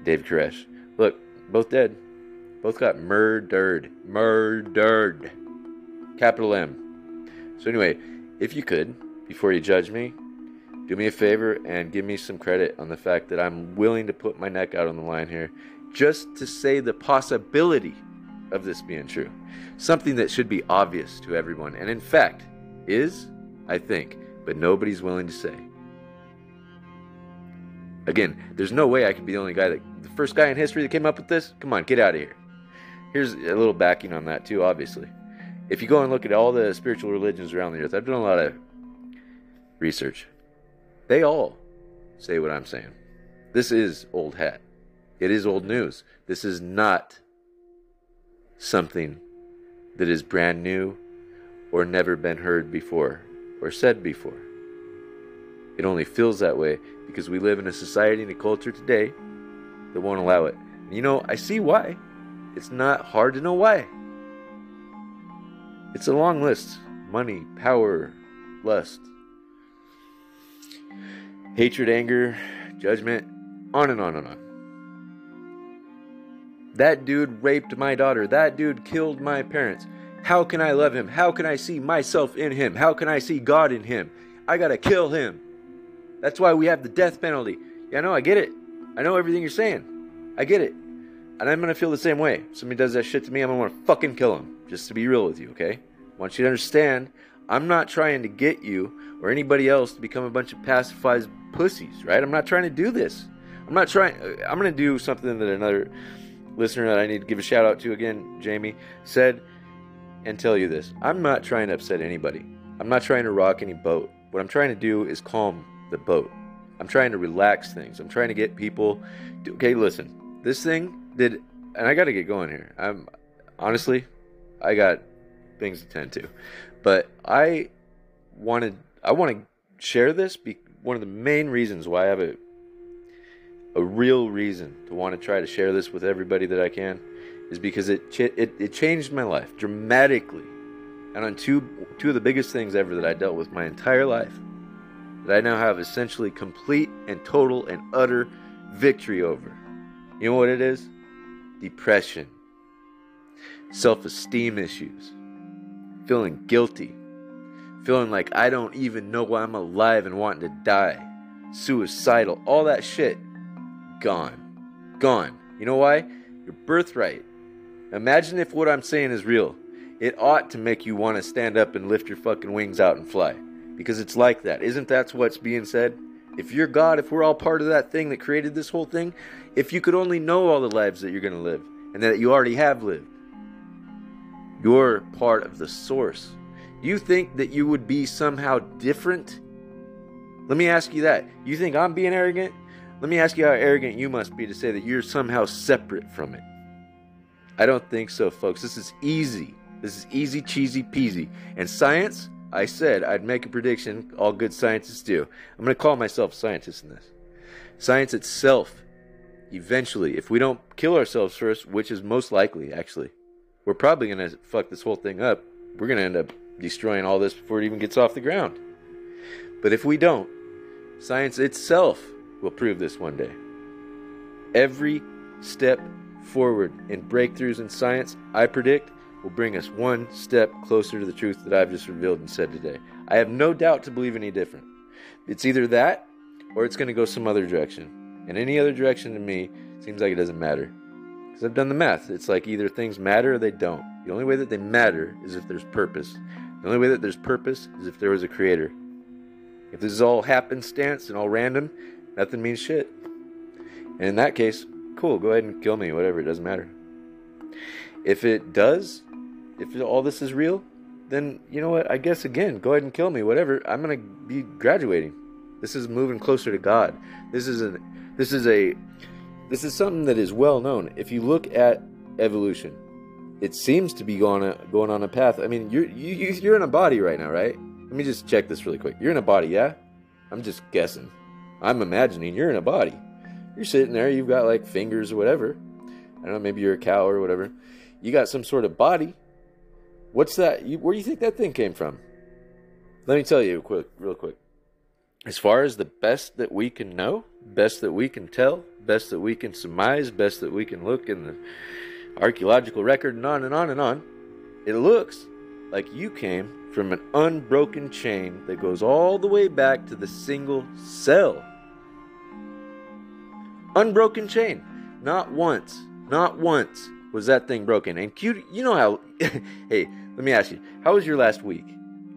Speaker 1: Dave Koresh. Look, both dead. Both got murdered. Murdered. Capital M. So, anyway, if you could, before you judge me, do me a favor and give me some credit on the fact that I'm willing to put my neck out on the line here just to say the possibility of this being true. Something that should be obvious to everyone, and in fact, is, I think, but nobody's willing to say. Again, there's no way I could be the only guy that, the first guy in history that came up with this. Come on, get out of here. Here's a little backing on that, too, obviously. If you go and look at all the spiritual religions around the earth, I've done a lot of research. They all say what I'm saying. This is old hat. It is old news. This is not something that is brand new or never been heard before or said before. It only feels that way because we live in a society and a culture today that won't allow it. you know, I see why. It's not hard to know why. It's a long list money, power, lust, hatred, anger, judgment, on and on and on. That dude raped my daughter. That dude killed my parents. How can I love him? How can I see myself in him? How can I see God in him? I gotta kill him. That's why we have the death penalty. Yeah, know, I get it. I know everything you're saying. I get it. And I'm gonna feel the same way. If somebody does that shit to me, I'm gonna wanna fucking kill him. Just to be real with you, okay? I want you to understand, I'm not trying to get you or anybody else to become a bunch of pacified pussies, right? I'm not trying to do this. I'm not trying. Uh, I'm gonna do something that another listener that I need to give a shout out to again, Jamie, said and tell you this. I'm not trying to upset anybody. I'm not trying to rock any boat. What I'm trying to do is calm the boat. I'm trying to relax things. I'm trying to get people to, okay, listen. This thing did and I got to get going here. I'm honestly I got things to tend to. But I wanted I want to share this. Be one of the main reasons why I have a a real reason to want to try to share this with everybody that I can is because it ch- it, it changed my life dramatically, and on two two of the biggest things ever that I dealt with my entire life, that I now have essentially complete and total and utter victory over. You know what it is? Depression, self esteem issues, feeling guilty, feeling like I don't even know why I'm alive and wanting to die, suicidal, all that shit gone. Gone. You know why? Your birthright. Imagine if what I'm saying is real. It ought to make you want to stand up and lift your fucking wings out and fly. Because it's like that. Isn't that what's being said? If you're God, if we're all part of that thing that created this whole thing, if you could only know all the lives that you're going to live and that you already have lived, you're part of the source. You think that you would be somehow different? Let me ask you that. You think I'm being arrogant? Let me ask you how arrogant you must be to say that you're somehow separate from it. I don't think so, folks. This is easy. This is easy, cheesy peasy. And science, I said I'd make a prediction, all good scientists do. I'm going to call myself a scientist in this. Science itself, eventually, if we don't kill ourselves first, which is most likely, actually, we're probably going to fuck this whole thing up. We're going to end up destroying all this before it even gets off the ground. But if we don't, science itself will prove this one day. Every step forward in breakthroughs in science, I predict, will bring us one step closer to the truth that I've just revealed and said today. I have no doubt to believe any different. It's either that or it's going to go some other direction. And any other direction to me seems like it doesn't matter. Because I've done the math. It's like either things matter or they don't. The only way that they matter is if there's purpose. The only way that there's purpose is if there was a creator. If this is all happenstance and all random, nothing means shit. And in that case, cool, go ahead and kill me, whatever, it doesn't matter. If it does, if all this is real, then you know what? I guess again, go ahead and kill me, whatever. I'm gonna be graduating. This is moving closer to God. This is a, this is a, this is something that is well known. If you look at evolution, it seems to be going a, going on a path. I mean, you're you, you're in a body right now, right? Let me just check this really quick. You're in a body, yeah? I'm just guessing. I'm imagining you're in a body. You're sitting there, you've got like fingers or whatever. I don't know, maybe you're a cow or whatever. You got some sort of body. What's that? You, where do you think that thing came from? Let me tell you quick, real quick. As far as the best that we can know, best that we can tell, best that we can surmise, best that we can look in the archaeological record, and on and on and on, it looks like you came from an unbroken chain that goes all the way back to the single cell. Unbroken chain. Not once, not once was that thing broken. And cute, you know how. hey, let me ask you, how was your last week?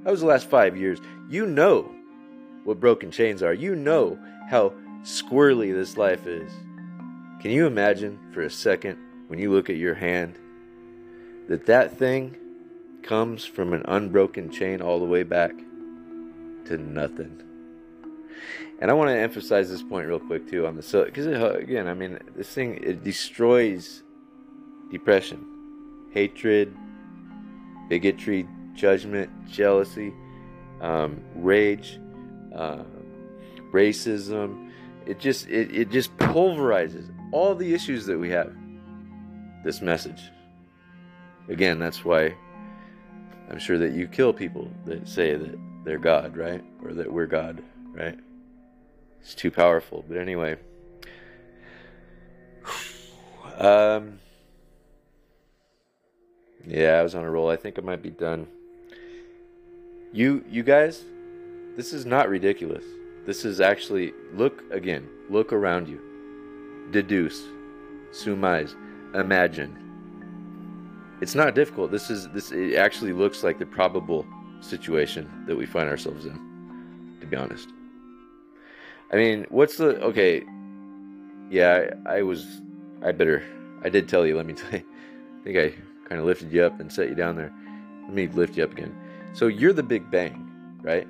Speaker 1: How was the last five years? You know what broken chains are. You know how squirrely this life is. Can you imagine for a second when you look at your hand that that thing comes from an unbroken chain all the way back to nothing. And I want to emphasize this point real quick too on the so because again, I mean, this thing it destroys depression, hatred, bigotry, judgment, jealousy, um, rage, uh, racism. It just it, it just pulverizes all the issues that we have. This message. Again, that's why I'm sure that you kill people that say that they're God, right? Or that we're God, right? It's too powerful. But anyway. Um Yeah, I was on a roll. I think I might be done. You you guys, this is not ridiculous. This is actually look again, look around you. Deduce, surmise, imagine it's not difficult. This is this it actually looks like the probable situation that we find ourselves in, to be honest. I mean, what's the okay? Yeah, I, I was. I better. I did tell you. Let me tell you. I think I kind of lifted you up and set you down there. Let me lift you up again. So you're the Big Bang, right?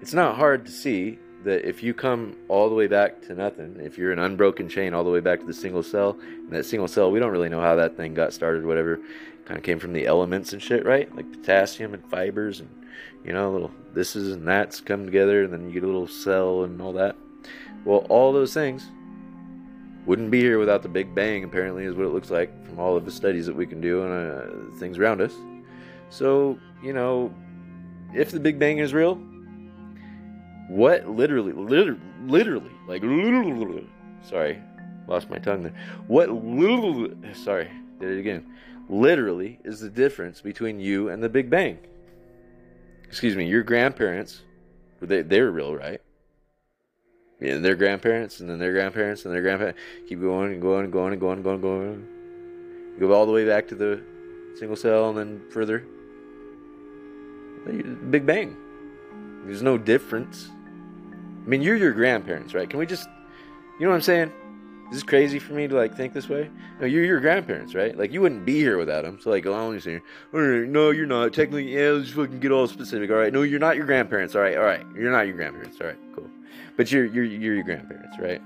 Speaker 1: It's not hard to see that if you come all the way back to nothing, if you're an unbroken chain all the way back to the single cell, and that single cell, we don't really know how that thing got started, whatever, kind of came from the elements and shit, right? Like potassium and fibers and You know, little this is and that's come together, and then you get a little cell and all that. Well, all those things wouldn't be here without the Big Bang. Apparently, is what it looks like from all of the studies that we can do and uh, things around us. So, you know, if the Big Bang is real, what literally, literally, literally, like, literally, sorry, lost my tongue there. What literally, sorry, did it again. Literally is the difference between you and the Big Bang. Excuse me, your grandparents, they, they're real, right? Yeah, their grandparents, and then their grandparents, and their grandparents. Keep going and going and going and going and going and going. Go all the way back to the single cell and then further. Big Bang. There's no difference. I mean, you're your grandparents, right? Can we just, you know what I'm saying? Is this crazy for me to like think this way? No, you're your grandparents, right? Like you wouldn't be here without them. So like, I'm saying, no, you're not. Technically, yeah, let's fucking get all specific. All right, no, you're not your grandparents. All right, all right, you're not your grandparents. All right, cool. But you're you're you're your grandparents, right?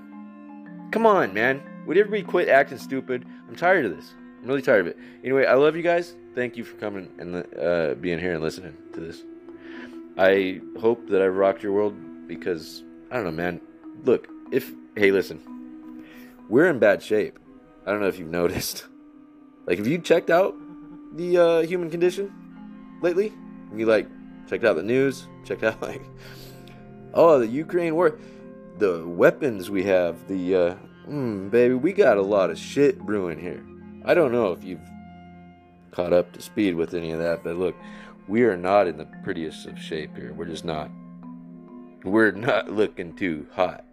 Speaker 1: Come on, man. Would everybody quit acting stupid? I'm tired of this. I'm really tired of it. Anyway, I love you guys. Thank you for coming and uh, being here and listening to this. I hope that I've rocked your world because I don't know, man. Look, if hey, listen, we're in bad shape. I don't know if you've noticed. Like, have you checked out the uh, human condition lately? Have you like checked out the news? Checked out like, oh, the Ukraine war, the weapons we have, the uh, mm, baby, we got a lot of shit brewing here. I don't know if you've caught up to speed with any of that, but look, we are not in the prettiest of shape here. We're just not. We're not looking too hot.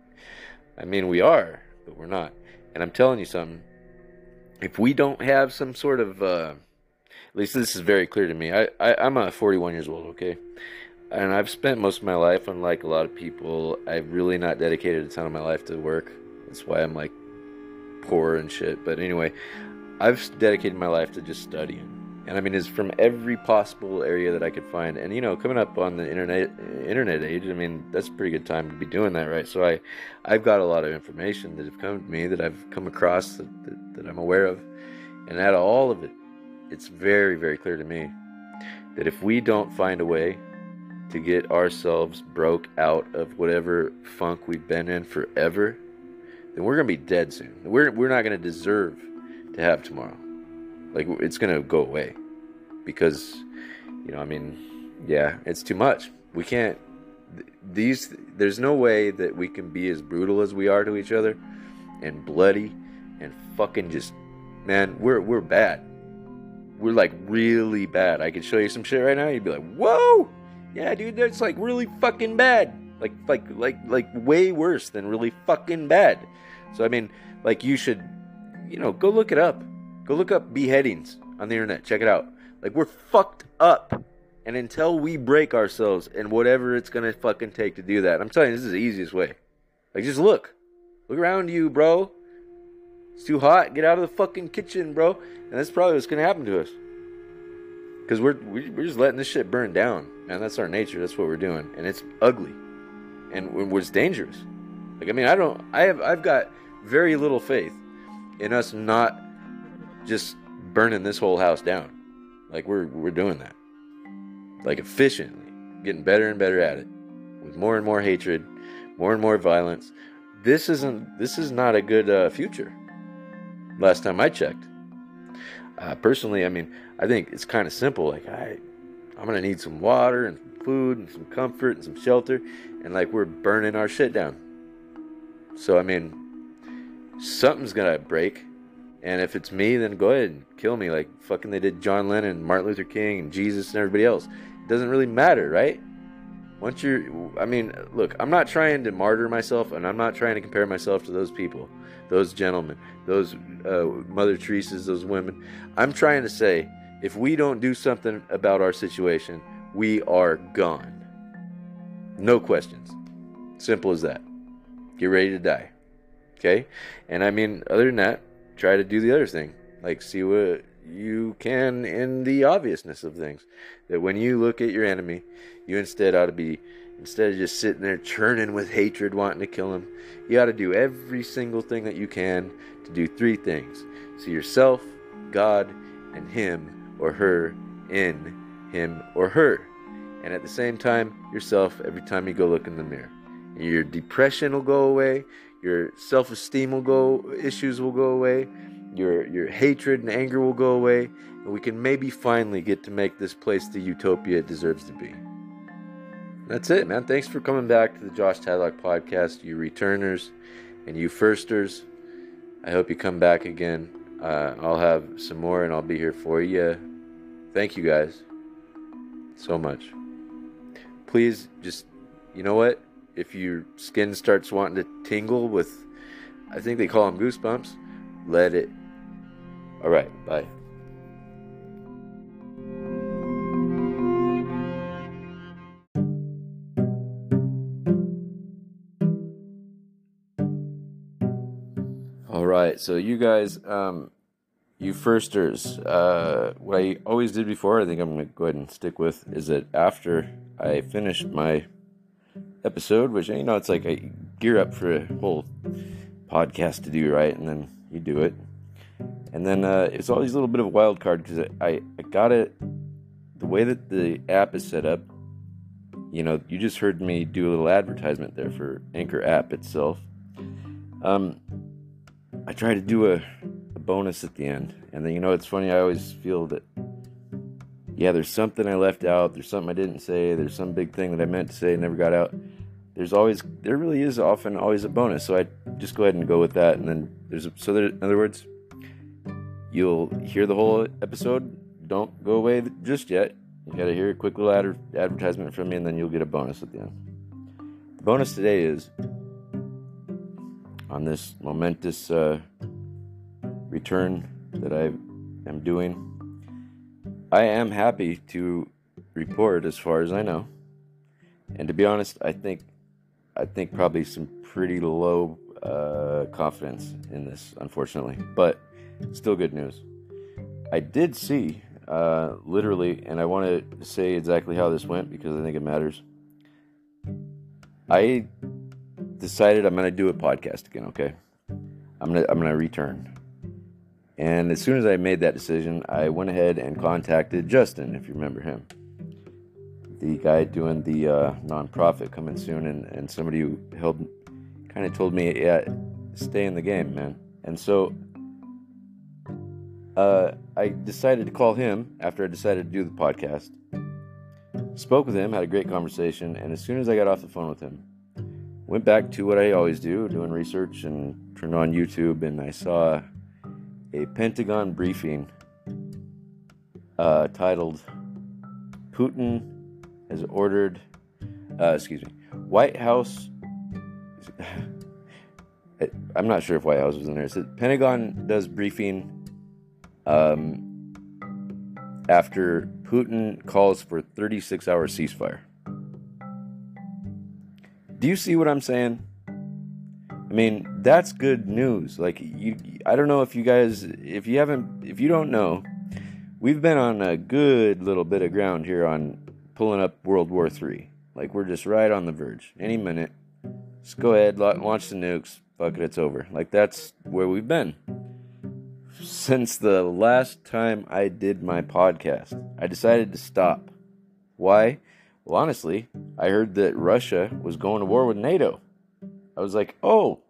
Speaker 1: I mean, we are, but we're not. And I'm telling you something. If we don't have some sort of, uh, at least this is very clear to me. I, I I'm a 41 years old, okay, and I've spent most of my life, unlike a lot of people, I've really not dedicated a ton of my life to work. That's why I'm like poor and shit. But anyway, I've dedicated my life to just studying and I mean, it's from every possible area that I could find. And you know, coming up on the internet internet age, I mean, that's a pretty good time to be doing that, right? So I, I've got a lot of information that have come to me that I've come across that, that, that I'm aware of, and out of all of it, it's very, very clear to me that if we don't find a way to get ourselves broke out of whatever funk we've been in forever, then we're gonna be dead soon. We're we're not gonna deserve to have tomorrow. Like it's gonna go away because you know, I mean, yeah, it's too much. We can't. These there's no way that we can be as brutal as we are to each other, and bloody, and fucking just, man, we're we're bad. We're like really bad. I could show you some shit right now. You'd be like, whoa, yeah, dude, that's like really fucking bad. Like like like like way worse than really fucking bad. So I mean, like you should, you know, go look it up Go look up beheadings on the internet. Check it out. Like we're fucked up. And until we break ourselves and whatever it's gonna fucking take to do that, I'm telling you, this is the easiest way. Like just look. Look around you, bro. It's too hot. Get out of the fucking kitchen, bro. And that's probably what's gonna happen to us. Cause we're we're just letting this shit burn down, man. That's our nature. That's what we're doing, and it's ugly, and it was dangerous. Like I mean, I don't. I have. I've got very little faith in us not just burning this whole house down. Like we're we're doing that. Like efficiently, getting better and better at it. With more and more hatred, more and more violence. This isn't this is not a good uh, future. Last time I checked. Uh, personally, I mean, I think it's kind of simple. Like I, I'm gonna need some water and some food and some comfort and some shelter, and like we're burning our shit down. So I mean, something's gonna break and if it's me, then go ahead and kill me like fucking they did John Lennon, Martin Luther King, and Jesus and everybody else. It doesn't really matter, right? Once you're, I mean, look, I'm not trying to martyr myself, and I'm not trying to compare myself to those people, those gentlemen, those uh, Mother Teresa's, those women. I'm trying to say, if we don't do something about our situation, we are gone. No questions. Simple as that. Get ready to die. Okay? And I mean, other than that, try to do the other thing. Like see what you can in the obviousness of things. That when you look at your enemy, you instead ought to be instead of just sitting there churning with hatred, wanting to kill him, you ought to do every single thing that you can to do three things. See yourself, God, and him or her in him or her. and at the same time, yourself every time you go look in the mirror. Your depression will go away, your self-esteem will go issues will go away, your your hatred and anger will go away, and we can maybe finally get to make this place the utopia it deserves to be. That's it, man. Thanks for coming back to the Josh Tadlock podcast, you returners and you firsters. I hope you come back again. Uh, I'll have some more and I'll be here for you. Thank you guys so much. Please just, you know what? If your skin starts wanting to tingle with, I think they call them goosebumps, let it. All right, bye. All right, so you guys, um, you firsters, uh, what I always did before, I think I'm gonna go ahead and stick with, is that after I finished my episode, which you know, it's like I gear up for a whole podcast to do, right? And then you do it, and then uh, it's always a little bit of a wild card because I I got it the way that the app is set up. You know, you just heard me do a little advertisement there for Anchor app itself. Um, I try to do a, bonus at the end. And then, you know, it's funny, I always feel that, yeah, there's something I left out, there's something I didn't say, there's some big thing that I meant to say and never got out. There's always, there really is often always a bonus. So I just go ahead and go with that. And then there's, a, so there, in other words, you'll hear the whole episode. Don't go away just yet. You got to hear a quick little ad- advertisement from me, and then you'll get a bonus at the end. The bonus today is on this momentous uh, return that I am doing. I am happy to report, as far as I know, and to be honest, I think I think probably some pretty low uh, confidence in this, unfortunately, but still good news. I did see, uh, literally, and I want to say exactly how this went because I think it matters. I decided I'm going to do a podcast again, okay? I'm to I'm to return. And as soon as I made that decision, I went ahead and contacted Justin, if you remember him. The guy doing the uh, nonprofit coming soon, and, and somebody who held kind of told me, yeah, stay in the game, man. And so uh, I decided to call him after I decided to do the podcast. Spoke with him, had a great conversation, and as soon as I got off the phone with him, went back to what I always do, doing research, and turned on YouTube, and I saw a Pentagon briefing uh, titled "Putin has ordered." Uh, excuse me, White House. I'm not sure if White House was in there. It said Pentagon does briefing um, after Putin calls for 36 hour ceasefire. Do you see what I'm saying? I mean, that's good news. Like you I don't know if you guys if you haven't if you don't know, we've been on a good little bit of ground here on pulling up World War 3. Like we're just right on the verge. Any minute. Just go ahead, launch the nukes. Fuck it, it's over. Like that's where we've been. Since the last time I did my podcast, I decided to stop. Why? Well, honestly, I heard that Russia was going to war with NATO. I was like, oh,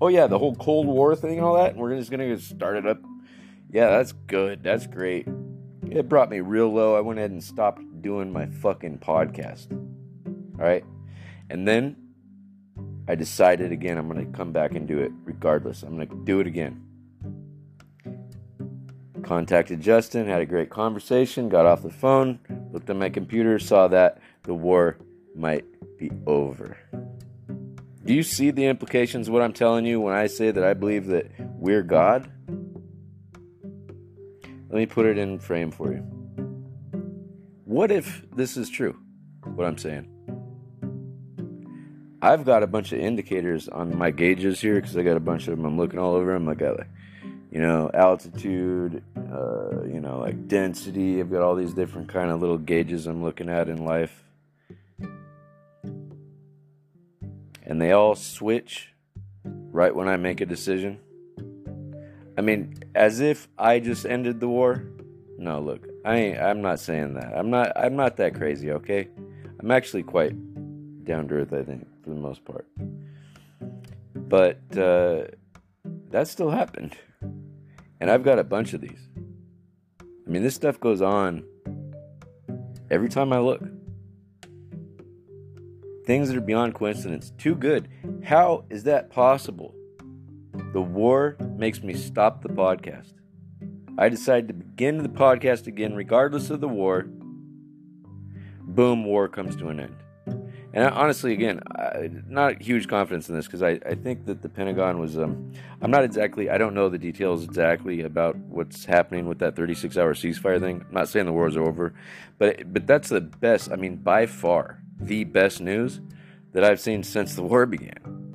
Speaker 1: oh yeah, the whole Cold War thing and all that. We're just gonna start it up. Yeah, that's good. That's great. It brought me real low. I went ahead and stopped doing my fucking podcast. All right, and then I decided again I'm gonna come back and do it regardless. I'm gonna do it again. Contacted Justin, had a great conversation, got off the phone, looked at my computer, saw that the war might be over. Do you see the implications of what I'm telling you when I say that I believe that we're God? Let me put it in frame for you. What if this is true, what I'm saying? I've got a bunch of indicators on my gauges here because I got a bunch of them. I'm looking all over them. I got like you know, altitude, uh, you know, like density. I've got all these different kind of little gauges I'm looking at in life. And they all switch right when I make a decision. I mean, as if I just ended the war. No, look, I ain't, I'm not saying that. I'm not I'm not that crazy, okay? I'm actually quite down to earth, I think, for the most part. But uh, that still happened. And I've got a bunch of these. I mean, this stuff goes on every time I look. Things that are beyond coincidence. Too good. How is that possible? The war makes me stop the podcast. I decided to begin the podcast again, regardless of the war. Boom, war comes to an end. And I, honestly, again, I, not huge confidence in this because I, I think that the Pentagon was. Um, I'm not exactly. I don't know the details exactly about what's happening with that 36 hour ceasefire thing. I'm not saying the wars are over, but but that's the best. I mean, by far the best news that I've seen since the war began.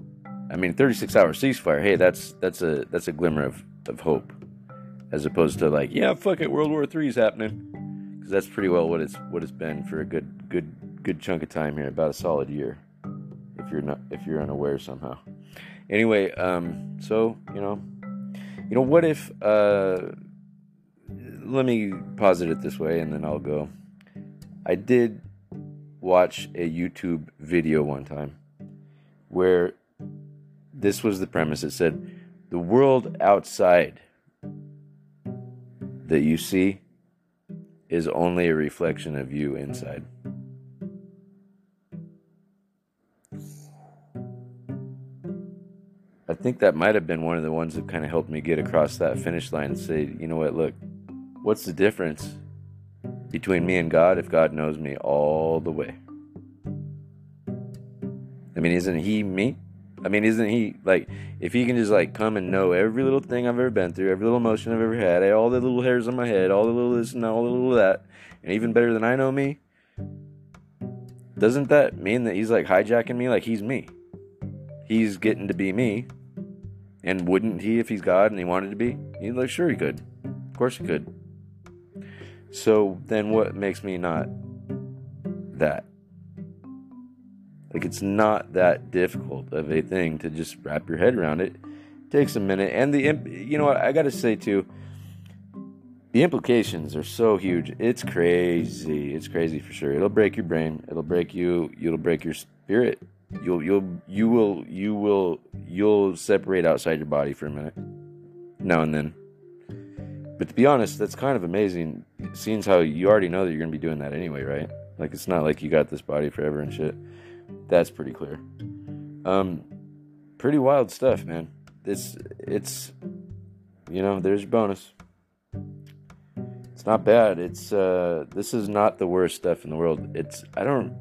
Speaker 1: I mean, 36 hour ceasefire. Hey, that's that's a that's a glimmer of, of hope, as opposed to like, yeah, fuck it, World War Three is happening, because that's pretty well what it's what it's been for a good good good chunk of time here, about a solid year, if you're not if you're unaware somehow. Anyway, um, so you know, you know, what if? Uh, let me posit it this way, and then I'll go. I did watch a YouTube video one time where this was the premise. It said, "The world outside that you see is only a reflection of you inside." I think that might have been one of the ones that kind of helped me get across that finish line and say, you know what, look, what's the difference between me and God if God knows me all the way? I mean, isn't He me? I mean, isn't He like, if He can just like come and know every little thing I've ever been through, every little emotion I've ever had, all the little hairs on my head, all the little this and all the little that, and even better than I know me, doesn't that mean that He's like hijacking me like He's me? He's getting to be me and wouldn't he if he's God and he wanted to be? He's like, sure he could. Of course he could. So then what makes me not that? Like it's not that difficult of a thing to just wrap your head around it. it takes a minute. And the you know what I gotta say too, the implications are so huge. It's crazy. It's crazy for sure. It'll break your brain. It'll break you. It'll break your spirit you'll you'll you will you will you'll separate outside your body for a minute now and then but to be honest that's kind of amazing seeing how you already know that you're to be doing that anyway right? Like it's not like you got this body forever and shit. That's pretty clear. Um pretty wild stuff man. It's it's you know there's your bonus. It's not bad. It's uh this is not the worst stuff in the world. It's i don't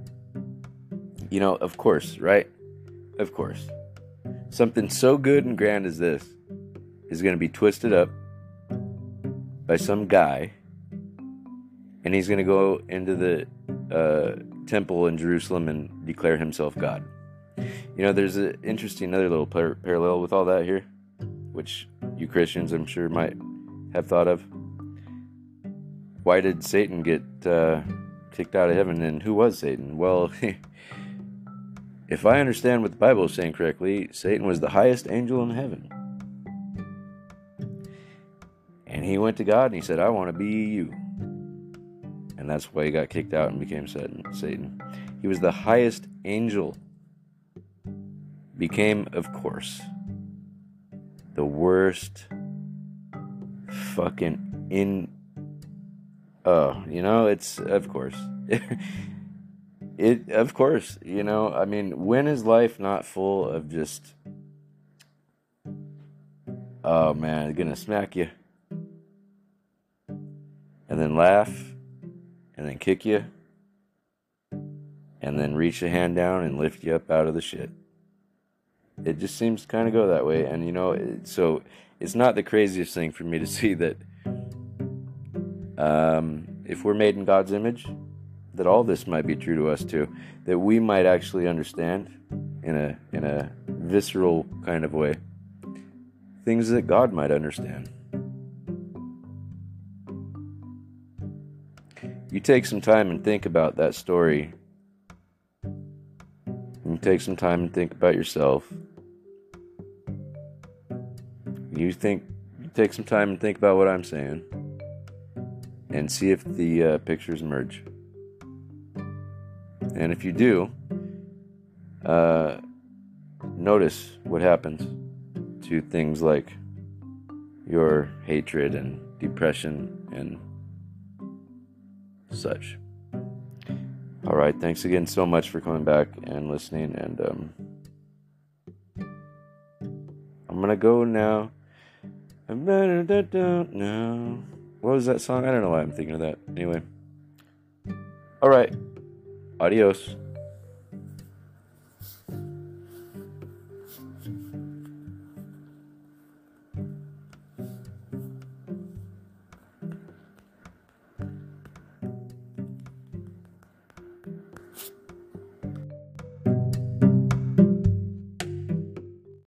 Speaker 1: you know, of course, right? Of course. Something so good and grand as this is to be twisted up by some guy, and he's going to go into the uh, temple in Jerusalem and declare himself God. You know, there's an interesting another little par- parallel with all that here, which you Christians, I'm sure, might have thought of. Why did Satan get uh, kicked out of heaven, and who was Satan? Well, If I understand what the Bible is saying correctly, Satan was the highest angel in heaven. And he went to God and he said, I want to be you. And that's why he got kicked out and became Satan. He was the highest angel. Became, of course, the worst fucking in. Oh, you know, it's, of course. it of course you know i mean when is life not full of just oh man it's gonna smack you and then laugh and then kick you and then reach a hand down and lift you up out of the shit it just seems to kind of go that way and you know it, so it's not the craziest thing for me to see that um, if we're made in god's image that all this might be true to us too, that we might actually understand in a in a visceral kind of way things that God might understand. You take some time and think about that story. You take some time and think about yourself. You think take some time and think about what I'm saying and see if the uh, pictures merge. And if you do, uh, notice what happens to things like your hatred and depression and such. All right, thanks again so much for coming back and listening. And um, I'm gonna go now. I'm better that now. What was that song? I don't know why I'm thinking of that. Anyway. All right. Adios.